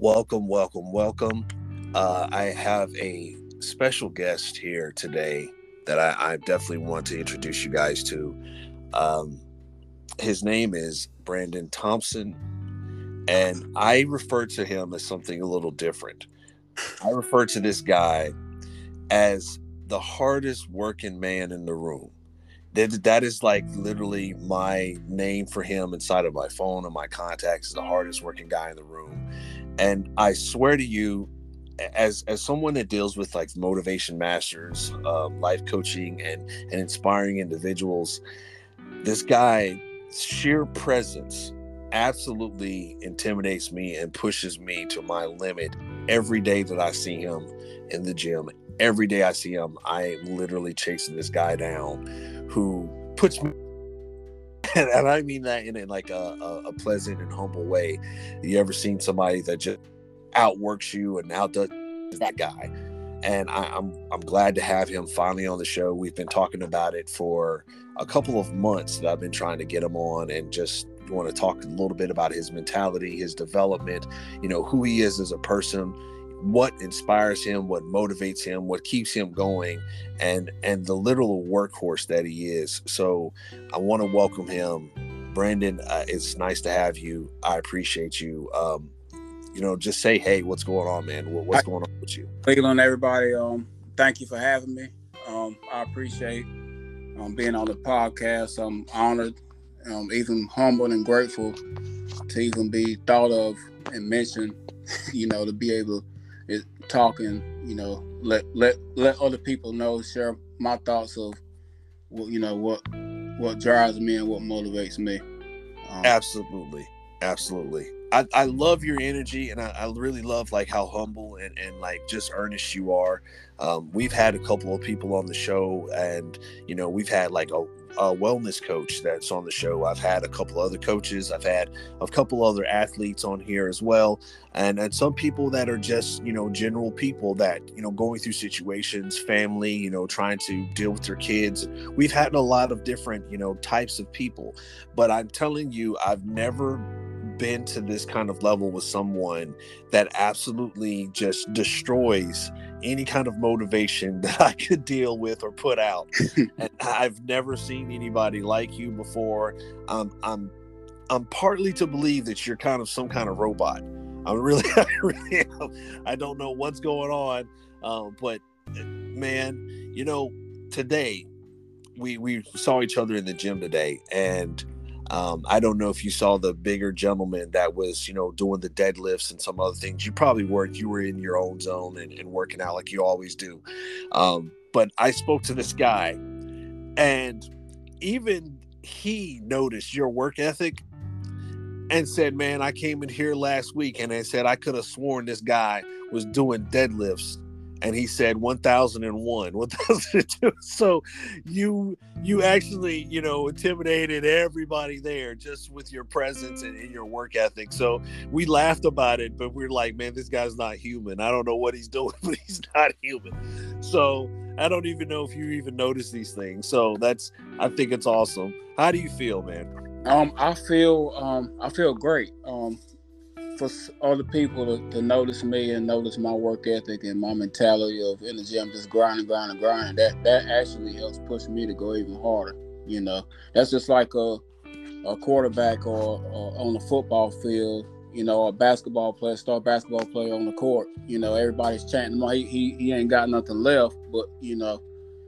Welcome, welcome, welcome. Uh, I have a special guest here today that I, I, definitely want to introduce you guys to. Um, his name is Brandon Thompson, and I refer to him as something a little different. I refer to this guy as the hardest working man in the room. That, that is like literally my name for him inside of my phone and my contacts is the hardest working guy in the room. And I swear to you, as as someone that deals with like motivation masters, um, life coaching, and and inspiring individuals, this guy sheer presence absolutely intimidates me and pushes me to my limit every day that I see him in the gym. Every day I see him, I am literally chasing this guy down who puts me and, and I mean that in, in like a, a, a, pleasant and humble way. You ever seen somebody that just outworks you and outdoes that guy? And I, I'm I'm glad to have him finally on the show. We've been talking about it for a couple of months that I've been trying to get him on and just want to talk a little bit about his mentality, his development, you know, who he is as a person, what inspires him, what motivates him, what keeps him going, and and the literal workhorse that he is. So I want to welcome him, Brandon. Uh, it's nice to have you. I appreciate you. Um, you know, just say, hey, what's going on, man? What, what's going on with you? Cleveland, everybody. Um, thank you for having me. Um, I appreciate um, being on the podcast. I'm honored, um, even humbled and grateful to even be thought of and mentioned. You know, to be able to talk and you know let let let other people know, share my thoughts of what you know what what drives me and what motivates me. Um, absolutely, absolutely. I, I love your energy and I, I really love like how humble and, and like just earnest you are. Um, we've had a couple of people on the show and you know we've had like a, a wellness coach that's on the show. I've had a couple other coaches. I've had a couple other athletes on here as well. And and some people that are just you know general people that you know going through situations family you know trying to deal with their kids. We've had a lot of different you know types of people. But i'm telling you i've never been to this kind of level with someone that absolutely just destroys any kind of motivation that I could deal with or put out. and I've never seen anybody like you before. Um, I'm I'm partly to believe that you're kind of some kind of robot. I'm really, I really am. I don't know what's going on, um, but man, you know, today we we saw each other in the gym today, and um, I don't know if you saw the bigger gentleman that was, you know, doing the deadlifts and some other things. You probably weren't. You were in your own zone and, and working out like you always do. Um, but I spoke to this guy, and even he noticed your work ethic and said, Man, I came in here last week and I said I could have sworn this guy was doing deadlifts and he said 1001 1002 so you you actually you know intimidated everybody there just with your presence and, and, your work ethic. So we laughed about it but we're like man this guy's not human. I don't know what he's doing but he's not human. So i don't even know if you even notice these things. So that's i think it's awesome. How do you feel man? Um i feel um i feel great. Um for other people to, to, notice me and notice my work ethic and my mentality of in the gym just grinding, grinding, grinding, that that actually helps push me to go even harder. You know, that's just like a a quarterback or, or on the football field. You know, a basketball player, star basketball player on the court. You know, everybody's chanting. He, he he ain't got nothing left, but you know,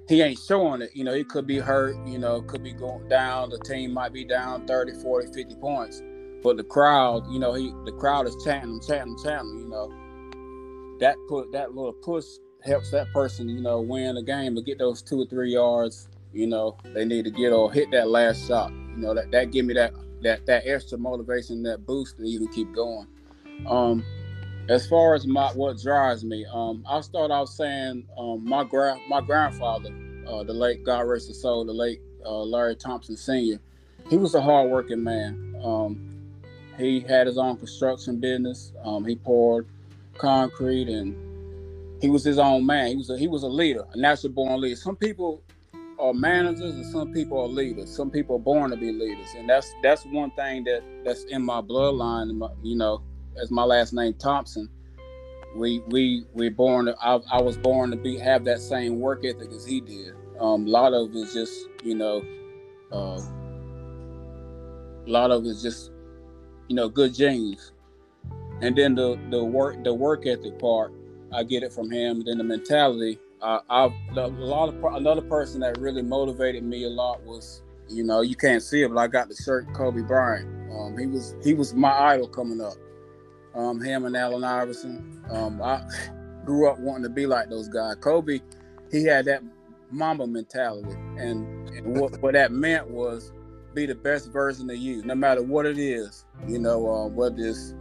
he ain't showing it. You know, he could be hurt. You know, could be going down. The team might be down 30, 40, 50 points but the crowd, you know, he the crowd is chanting, chanting, chanting. You know, that put that little push helps that person, you know, win the game to get those two or three yards. You know, they need to get or hit that last shot. You know, that that give me that that that extra motivation, that boost to even keep going. Um, as far as my what drives me, um, I'll start off saying um, my gra- my grandfather, uh, the late God rest his soul, the late uh, Larry Thompson Sr. He was a hardworking man. Um, he had his own construction business. Um, he poured concrete, and he was his own man. He was a, he was a leader, a natural born leader. Some people are managers, and some people are leaders. Some people are born to be leaders, and that's that's one thing that that's in my bloodline. You know, as my last name Thompson, we we we born. I, I was born to be have that same work ethic as he did. Um, a lot of it is just you know, uh, a lot of it is just you know good genes, and then the the work the work ethic part, I get it from him. Then the mentality, uh, I a lot of another person that really motivated me a lot was you know you can't see it, but I got the shirt Kobe Bryant. Um, he was he was my idol coming up. Um, him and Allen Iverson. Um, I grew up wanting to be like those guys. Kobe, he had that Mamba mentality, and, and what, what that meant was be the best version of you, no matter what it is. You know, uh, whether it's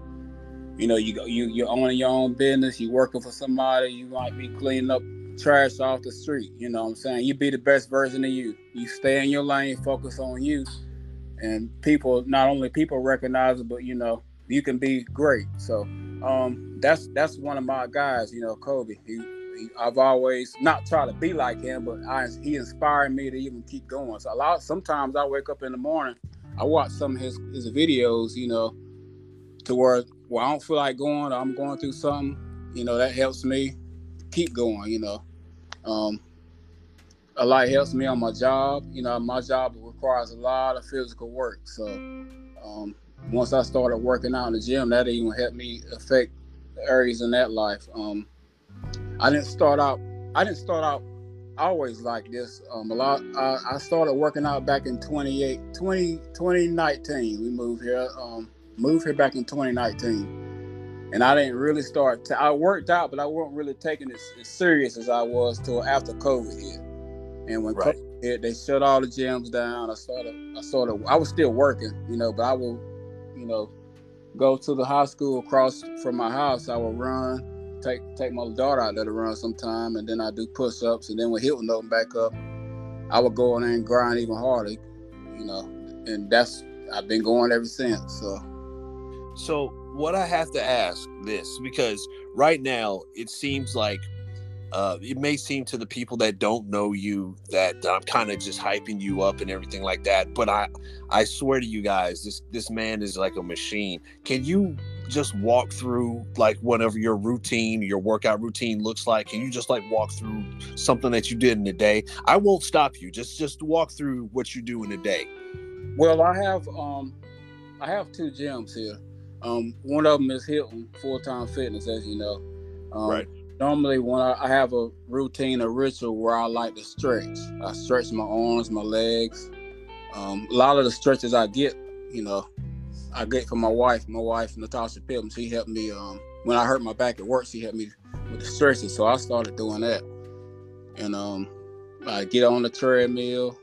you know you you you're owning your own business, you're working for somebody, you might be cleaning up trash off the street. You know what I'm saying? You be the best version of you. You stay in your lane, focus on you. And people not only people recognize it, but you know, you can be great. So um that's that's one of my guys, you know, Kobe. He, I've always not tried to be like him, but I he inspired me to even keep going. So a lot sometimes I wake up in the morning, I watch some of his his videos, you know, to where well I don't feel like going, I'm going through something, you know, that helps me keep going, you know. Um, a lot helps me on my job. You know, my job requires a lot of physical work. So um, once I started working out in the gym, that even helped me affect areas in that life. Um, I didn't start out. I didn't start out always like this. Um, a lot. I, I started working out back in 28, 20, 2019. We moved here. Um, moved here back in 2019 and I didn't really start. To, I worked out, but I wasn't really taking it as serious as I was till after COVID hit. And when right. COVID hit, they shut all the gyms down. I started. I started. I was still working, you know, but I would, you know, go to the high school across from my house. I would run, take take my daughter out there to run sometime, and then I do push ups. And then when Hilton opened back up, I would go in there and grind even harder, you know. And that's I've been going ever since. So. So what I have to ask this because right now it seems like uh, it may seem to the people that don't know you that I'm kind of just hyping you up and everything like that. But I, I swear to you guys, this this man is like a machine. Can you just walk through like whatever your routine, your workout routine looks like? Can you just like walk through something that you did in a day? I won't stop you. Just just walk through what you do in a day. Well, I have um, I have two gyms here. Um, one of them is Hilton Full Time Fitness, as you know. Um, right. Normally, when I, I, have a routine, a ritual where I like to stretch, I stretch my arms, my legs. Um, a lot of the stretches I get, you know, I get from my wife. My wife, Natasha Pilgrim, she helped me. Um, when I hurt my back at work, she helped me with the stretches, so I started doing that. And um, I get on the treadmill.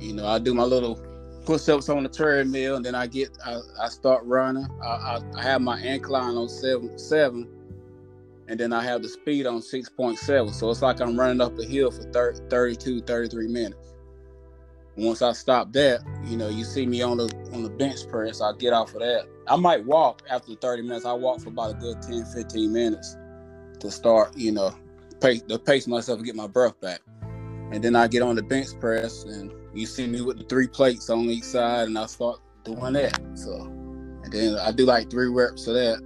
You know, I do my little push-ups on the treadmill, and then I get I, I start running. I, I, I, have my incline on seven seven, and then I have the speed on six point seven. So it's like I'm running up a hill for 30, 32, 33 minutes. Once I stop that, you know, you see me on the on the bench press. I get off of that. I might walk after 30 minutes. I walk for about a good 10, 15 minutes to start, you know, pace to pace myself and get my breath back. And then I get on the bench press and you see me with the three plates on each side, and I start doing that. So, and then I do like three reps of that,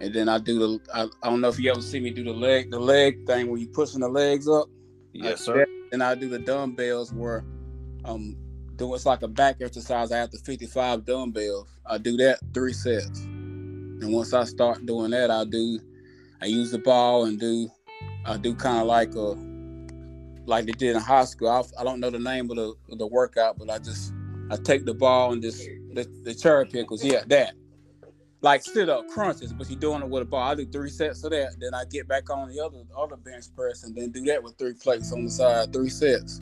and then I do the. I, I don't know if you ever see me do the leg, the leg thing where you pushing the legs up. Yes, sir. And I do the dumbbells where um do it's like a back exercise. I have the 55 dumbbells. I do that three sets, and once I start doing that, I do. I use the ball and do. I do kind of like a like they did in high school. I, I don't know the name of the of the workout, but I just I take the ball and just the, the cherry pickles. Yeah, that. Like sit up crunches, but you're doing it with a ball. I do three sets of that. Then I get back on the other other bench press and then do that with three plates on the side, three sets.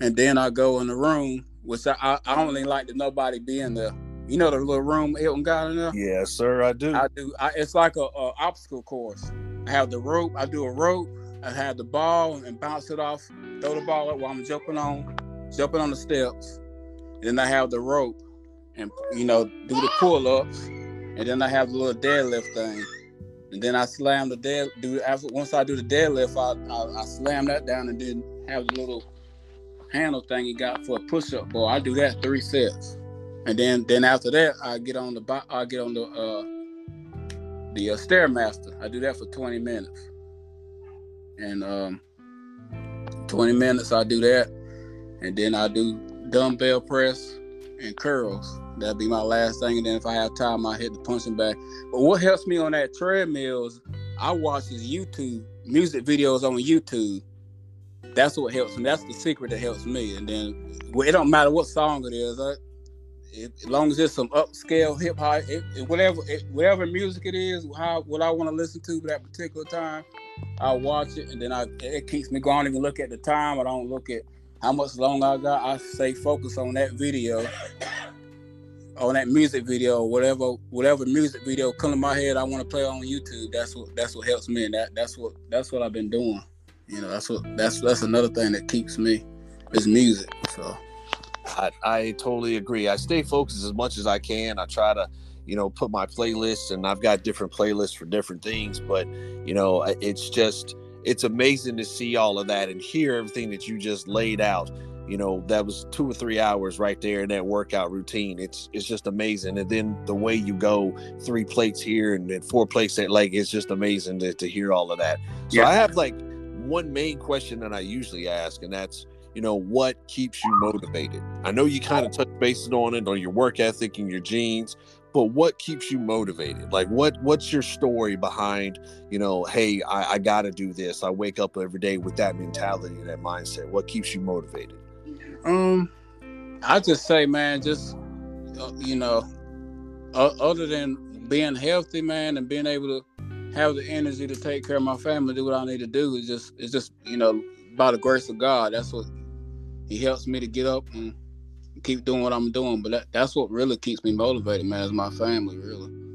And then I go in the room, which I I, I even like to nobody be in there. You know the little room Hilton got in there? Yes, sir, I do. I do. I, it's like a, a obstacle course. I have the rope. I do a rope I have the ball and bounce it off, throw the ball up while I'm jumping on, jumping on the steps. Then I have the rope and you know do the pull ups, and then I have the little deadlift thing. And then I slam the dead. Do after once I do the deadlift, I, I, I slam that down and then have the little handle thing he got for a push up ball. I do that three sets, and then then after that I get on the I get on the uh the uh, stairmaster. I do that for 20 minutes, and um, 20 minutes I do that, and then I do dumbbell press and curls. That'll be my last thing, and then if I have time, I hit the punching bag. But what helps me on that treadmill is I watch his YouTube music videos on YouTube. That's what helps me. That's the secret that helps me. And then well, it don't matter what song it is. I, it, as long as it's some upscale hip hop, whatever it, whatever music it is, how what I want to listen to at that particular time, I watch it, and then I it keeps me going. Even look at the time. I don't look at how much long I got. I stay focused on that video, on that music video, whatever whatever music video come in my head. I want to play on YouTube. That's what that's what helps me, and that that's what that's what I've been doing. You know, that's what that's that's another thing that keeps me is music. So. I, I totally agree. I stay focused as much as I can. I try to, you know, put my playlists, and I've got different playlists for different things. But you know, it's just it's amazing to see all of that and hear everything that you just laid out. You know, that was two or three hours right there in that workout routine. It's it's just amazing. And then the way you go three plates here and then four plates at leg, it's just amazing to, to hear all of that. So yeah. I have like one main question that I usually ask, and that's you know, what keeps you motivated? I know you kind of touch bases on it, on your work ethic and your genes, but what keeps you motivated? Like, what what's your story behind, you know, hey, I, I got to do this. I wake up every day with that mentality, that mindset. What keeps you motivated? Um, I just say, man, just uh, you know, other than being healthy, man, and being able to have the energy to take care of my family, do what I need to do is just it's just you know by the grace of God. That's what he helps me to get up and keep doing what I'm doing. But that, that's what really keeps me motivated, man. Is my family, really.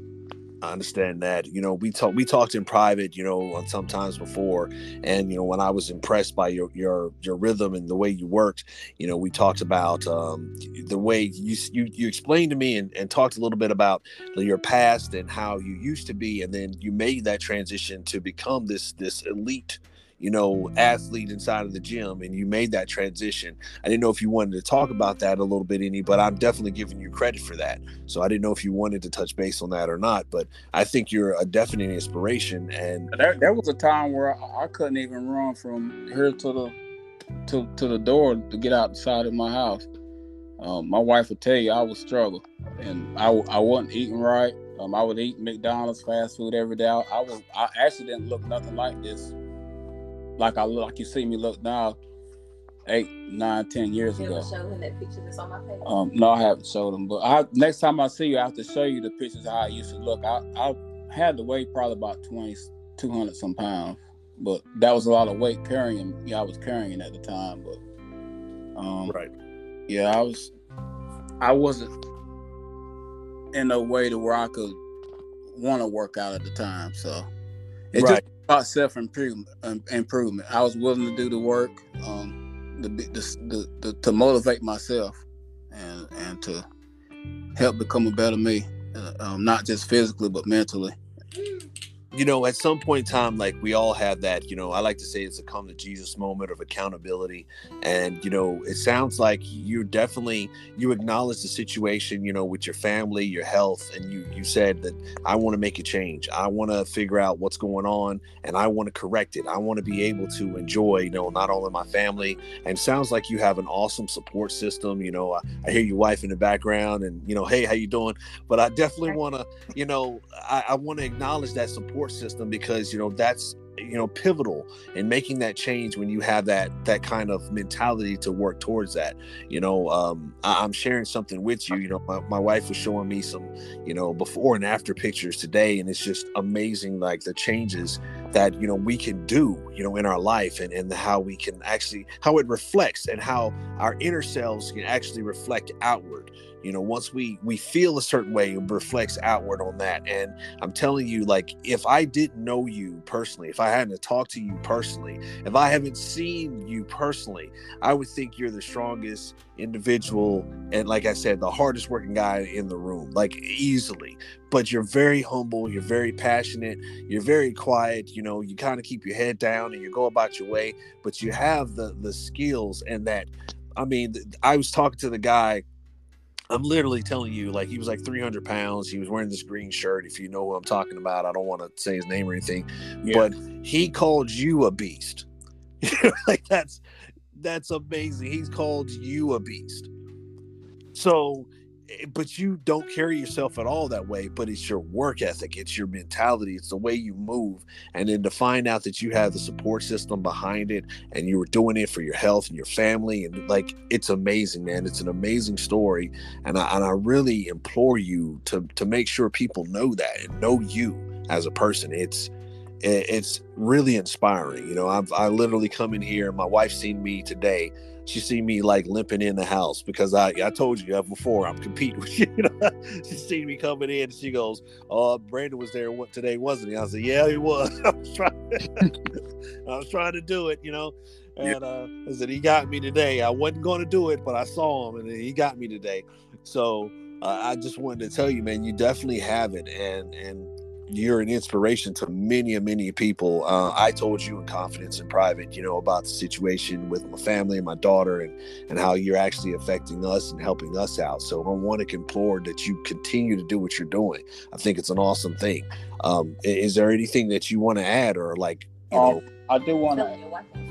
I understand that. You know, we talked we talked in private, you know, on sometimes before, and you know, when I was impressed by your your your rhythm and the way you worked, you know, we talked about um, the way you you you explained to me and, and talked a little bit about your past and how you used to be, and then you made that transition to become this this elite you know, athlete inside of the gym and you made that transition. I didn't know if you wanted to talk about that a little bit, any, but I'm definitely giving you credit for that. So I didn't know if you wanted to touch base on that or not, but I think you're a definite inspiration. And there, there was a time where I, I couldn't even run from here to the to, to the door to get outside of my house. Um, my wife would tell you I would struggle, and I, I wasn't eating right. Um, I would eat McDonald's fast food every day. I, I was I actually didn't look nothing like this like I look, like you see me look now, eight, nine, ten years ago. Show him that picture that's on my page. Um, no, I haven't showed him, but I next time I see you, I have to show you the pictures how I used to look. I I had to weigh probably about 20, 200 some pounds, but that was a lot of weight carrying. Yeah, I was carrying at the time, but um, right. Yeah, I was. I wasn't in a way to where I could want to work out at the time, so it right. just about self improvement. Um, improvement. I was willing to do the work, um, the, the, the, to motivate myself, and and to help become a better me, uh, um, not just physically but mentally you know, at some point in time, like we all have that, you know, I like to say it's a come to Jesus moment of accountability. And, you know, it sounds like you definitely you acknowledge the situation, you know, with your family, your health, and you you said that I want to make a change. I want to figure out what's going on and I want to correct it. I want to be able to enjoy, you know, not only my family, and sounds like you have an awesome support system. You know, I, I hear your wife in the background and, you know, hey, how you doing? But I definitely want to, you know, I, I want to acknowledge that support system because you know that's you know pivotal in making that change when you have that that kind of mentality to work towards that. You know um, I, am sharing something with you. You know my, my wife was showing me some you know before and after pictures today and it's just amazing like the changes that you know we can do you know in our life and and how we can actually how it reflects and how our inner selves can actually reflect outward you know once we we feel a certain way it reflects outward on that. And i'm telling you like if i didn't know you personally if i hadn't talked to you personally if i haven't seen you personally i would think you're the strongest individual and like i said the hardest working guy in the room like easily. But you're very humble you're very passionate you're very quiet you know you kind of keep your head down and you go about your way but you have the the skills and that i mean i was talking to the guy I'm literally telling you, like he was like 300 pounds. He was wearing this green shirt. If you know who I'm talking about, I don't want to say his name or anything, Yeah. but he called you a beast. like that's that's amazing. He's called you a beast. So, Eh, but you don't carry yourself at all that way. But it's your work ethic, it's your mentality, it's the way you move, and then to find out that you have the support system behind it, and you were doing it for your health and your family, and like it's amazing, man. It's an amazing story, and I and I really implore you to to make sure people know that and know you as a person. It's eh, it's really inspiring. You know, I've I literally come in here. My wife seen me today. She see me like limping in the house because I I told you uh, before I'm competing with you. know? she seen me coming in and she goes, "Oh, Brandon was there what today, wasn't he?" I said, "Yeah, he was. I was trying. I was trying to do it, you know." And uh, I said he got me today. I wasn't going to do it, but I saw him and he got me today. So uh, I just wanted to tell you, man, you definitely have it, and and you're an inspiration to many and many people. Uh, I told you in confidence in private, you know, about the situation with my family and my daughter, and and how you're actually affecting us and helping us out. So I want to implore that you continue to do what you're doing. I think it's an awesome thing. Um, is there anything that you want to add, or like, you Um, know? I do want to.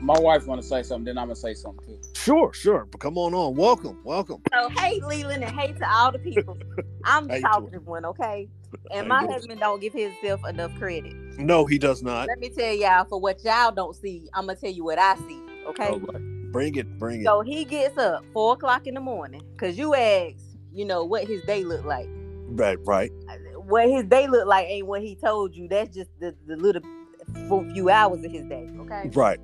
My wife want to say something, then I'm gonna say something too. Sure, sure. But come on on. Welcome, welcome. So hey Lealand and hey to all the people. I'm How the talkative one, okay? And my doing? husband don't give himself enough credit. No, he does not. Let me tell y'all for what y'all don't see, I'm gonna tell you what I see, okay? All right. Bring it, bring it. So he gets up four o'clock in the morning because you asked, you know, what his day looked like. Right, right. What his day looked like ain't what he told you. That's just the, the little f- few hours of his day, okay? Right.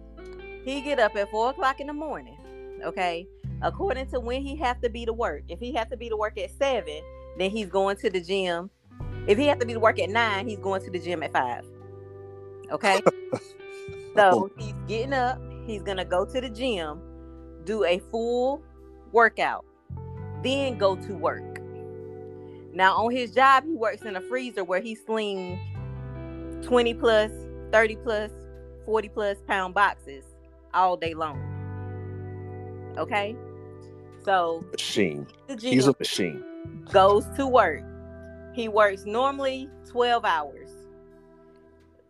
He get up at four o'clock in the morning, okay? According to when he have to be to work. If he have to be to work at seven, then he's going to the gym. If he have to be to work at nine, he's going to the gym at five. Okay. so oh. he's getting up. He's gonna go to the gym, do a full workout, then go to work. Now on his job, he works in a freezer where he sling 20 plus, 30 plus, 40 plus pound boxes all day long. Okay? So Machine. He's a machine. goes to work. He works normally 12 hours.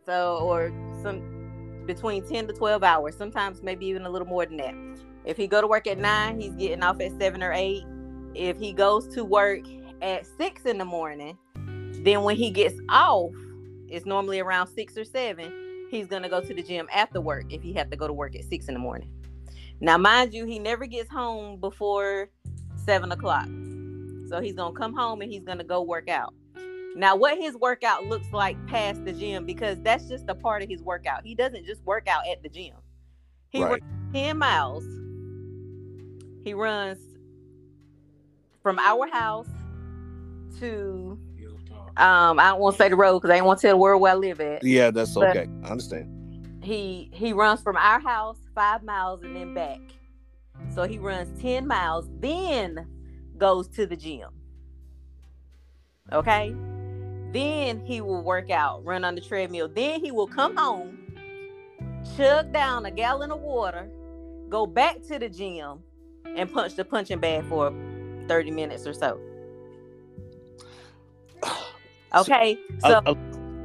So or some between 10 to 12 hours, sometimes maybe even a little more than that. If he go to work at 9, he's getting off at 7 or 8. If he goes to work at 6 in the morning, then when he gets off, it's normally around 6 or 7, he's going to go to the gym after work if he have to go to work at 6 in the morning. Now, mind you, he never gets home before 7 o'clock. So he's gonna come home and he's gonna go work out. Now, what his workout looks like past the gym, because that's just a part of his workout. He doesn't just work out at the gym. He Right. runs 10 miles. He runs from our house to um, I don't want to say the road because I ain't want to tell the world where I live at. Yeah, that's But- okay. I understand. He he runs from our house five miles and then back. So he runs 10 miles, then goes to the gym. Okay? Then he will work out, run on the treadmill. Then he will come home, chug down a gallon of water, go back to the gym, and punch the punching bag for 30 minutes or so. Okay? So Uh, uh,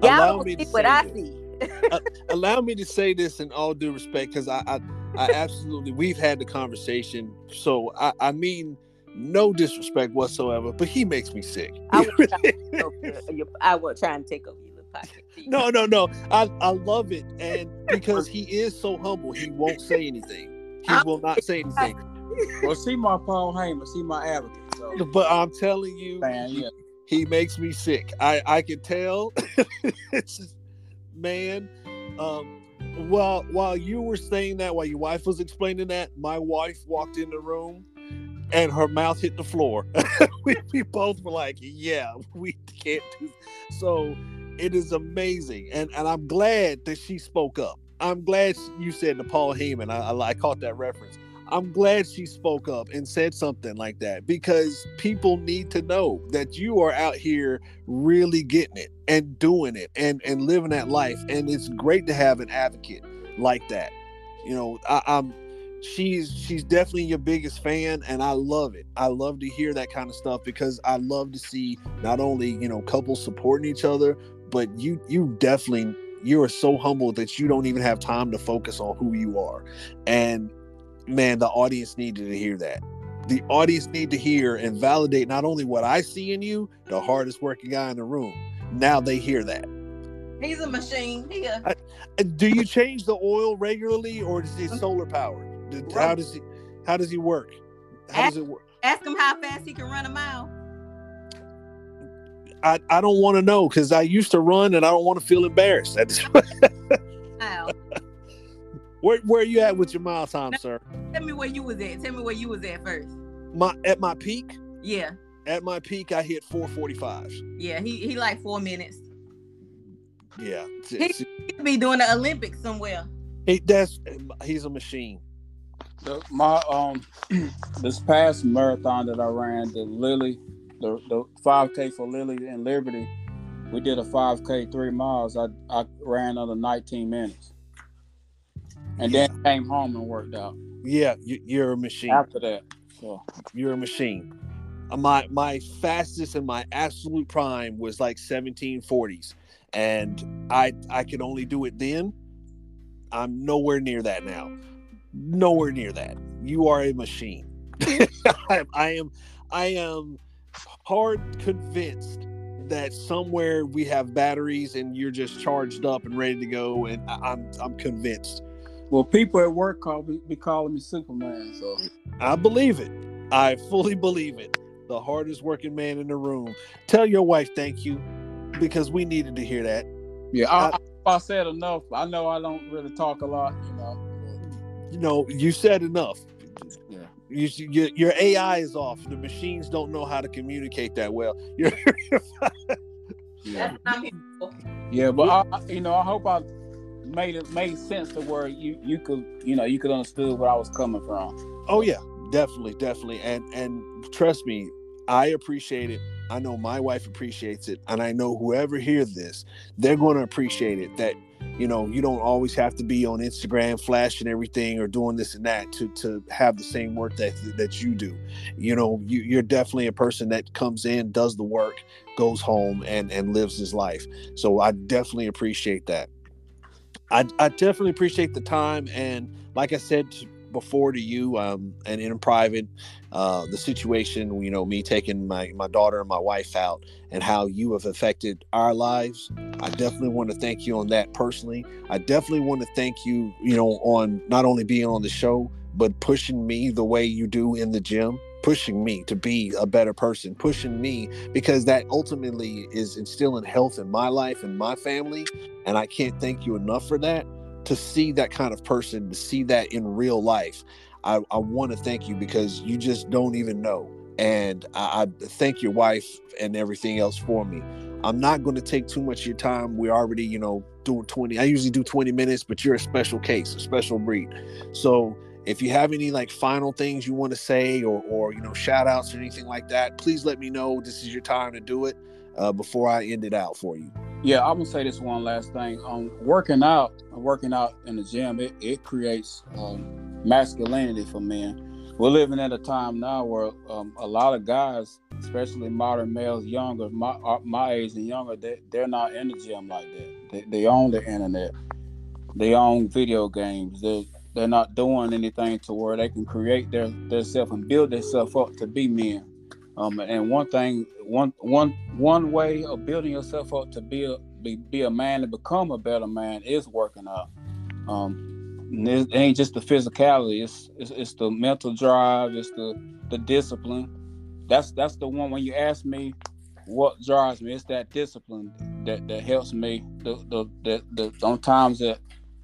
y'all allow don't me to see what say I this. see. allow me to say this in all due respect because I, I i absolutely we've had the conversation so i i mean no disrespect whatsoever but he makes me sick I will try to take over your- I will try and take over your little pocket. no no no i i love it and because he is so humble he won't say anything he will not say anything Well, see my Paul Heyman, see my advocate. So, but i'm telling you man, yeah. He makes me sick. I i can tell. Just, man um while while you were saying that while your wife was explaining that my wife walked in the room and her mouth hit the floor. We, we both were like yeah we can't do so it is amazing. And and i'm glad that she spoke up. I'm glad you said to paul heyman. I, I, I caught that reference i'm glad she spoke up and said something like that because people need to know that you are out here really getting it and doing it and and living that life. And it's great to have an advocate like that. You know I, i'm she's she's definitely your biggest fan and i love it. I love to hear that kind of stuff because i love to see not only you know couples supporting each other but you you definitely you are so humble that you don't even have time to focus on who you are. And man the audience needed to hear that the audience need to hear and validate not only what i see in you the mm-hmm. hardest working guy in the room now they hear that He's a machine. He do you change the oil regularly or is it um, solar powered how does he how does he work how does it work ask him how fast he can run a mile. I, I don't want to know because I used to run and I don't want to feel embarrassed. Mile. where where are you at with your mile time, sir? Tell me where you was at. Tell me where you was at first. My at my peak, Yeah. at my peak, I hit 445. Yeah. He he like four minutes. Yeah, He- He could be doing the Olympics somewhere. he, that's he's a machine. The, my um this past marathon that I ran, the Lily, the the 5K for Lily and Liberty, we did a 5K three miles. I I ran under 19 minutes, and then came home and worked out Yeah, you, you're a machine. after that. So You're a machine. Uh, My my fastest and my absolute prime was like 1740s, and I I could only do it then. I'm nowhere near that now. Nowhere near that. You are a machine. I, I am I am hard convinced that somewhere we have batteries and you're just charged up and ready to go, and I, I'm I'm convinced. Well, people at work call me be calling me Superman. So I believe it. I fully believe it. The hardest working man in the room. Tell your wife thank you because we needed to hear that. yeah, I, I, I said enough. I know I don't really talk a lot, you know. You know, you said enough. but, yeah. You, your, your AI is off. The machines don't know how to communicate that well. You're, Yeah. That's what I'm here for. Yeah, but I, I- you know, I hope I made it made sense to where you you could you know you could understood where I was coming from. oh yeah, definitely, definitely. And and trust me, I appreciate it. I know my wife appreciates it, and I know whoever hears this, they're going to appreciate it. That you know, you don't always have to be on Instagram flashing everything or doing this and that to to have the same work that that you do. You know, you, you're definitely a person that comes in, does the work, goes home, and and lives his life. So I definitely appreciate that. I I definitely appreciate the time, and like I said before to you, um, and in private, uh, the situation, you know, me taking my my daughter and my wife out, and how you have affected our lives. I definitely want to thank you on that personally. I definitely want to thank you, you know, on not only being on the show, but pushing me the way you do in the gym, pushing me to be a better person, pushing me because that ultimately is instilling health in my life and my family. And I can't thank you enough for that. To see that kind of person, to see that in real life, I, I want to thank you because you just don't even know. And I, I thank your wife and everything else for me. I'm not going to take too much of your time. We're already, you know, doing 20. I usually do 20 minutes, but you're a special case, a special breed. So if you have any like final things you want to say or, or you know, shout outs or anything like that, please let me know. This is your time to do it uh, before I end it out for you. Yeah, I'm gonna say this one last thing. Um, working out, working out in the gym, it, it creates um, masculinity for men. We're living at a time now where um, a lot of guys, especially modern males, younger, my uh, my age and younger, they, they're not in the gym like that. They, they own the internet, they own video games. They they're not doing anything to where they can create their self and build themselves up to be men. Um, and one thing, one one one way of building yourself up to be a be, be a man and become a better man is working out. Um, it ain't just the physicality; it's, it's it's the mental drive, it's the the discipline. That's that's the one. When you ask me what drives me, it's that discipline that that helps me. The the the, the on times that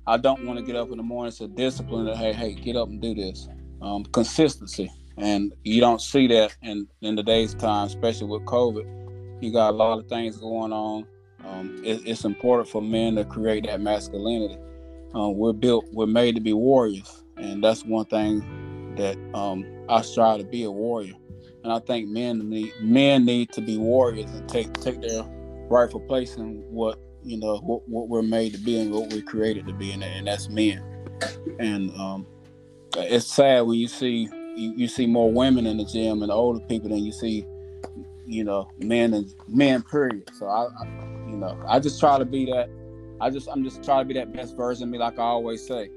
I don't want to get up in the morning, it's a discipline that hey hey get up and do this. Um, consistency and you don't see that in in today's time, especially with COVID. You got a lot of things going on. Um, it, it's important for men to create that masculinity. Um, we're built, we're made to be warriors, and that's one thing that um, I strive to be a warrior. And I think men need men need to be warriors and take take their rightful place in what you know what, what we're made to be and what we're created to be, and, and that's men. And um, it's sad when you see you, you see more women in the gym and older people than you see, you know, men and men. Period. So I, I, you know, I just try to be that. I just I'm just trying to be that best version of me, like I always say.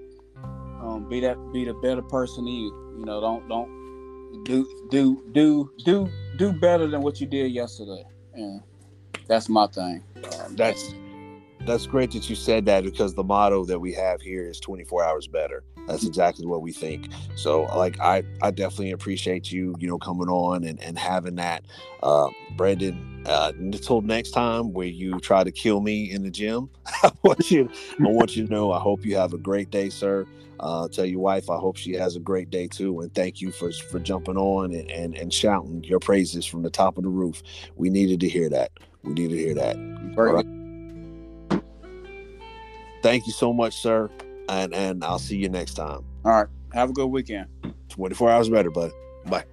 Um, be that be the better person to you. You know, don't don't do do do do do better than what you did yesterday. And that's my thing. Um, That's that's great that you said that because the motto that we have here is 24 hours better. That's exactly what we think. So like I I definitely appreciate you, you know, coming on and, and having that. Uh, Brandon, uh, until next time where you try to kill me in the gym, I want you I want you to know I hope you have a great day, sir. Uh, tell your wife I hope she has a great day too, and thank you for for jumping on and, and and shouting your praises from the top of the roof. We needed to hear that. We needed to hear that. Right. Thank you so much, sir, and and I'll see you next time. All right. Have a good weekend. 24 hours better, bud. Bye.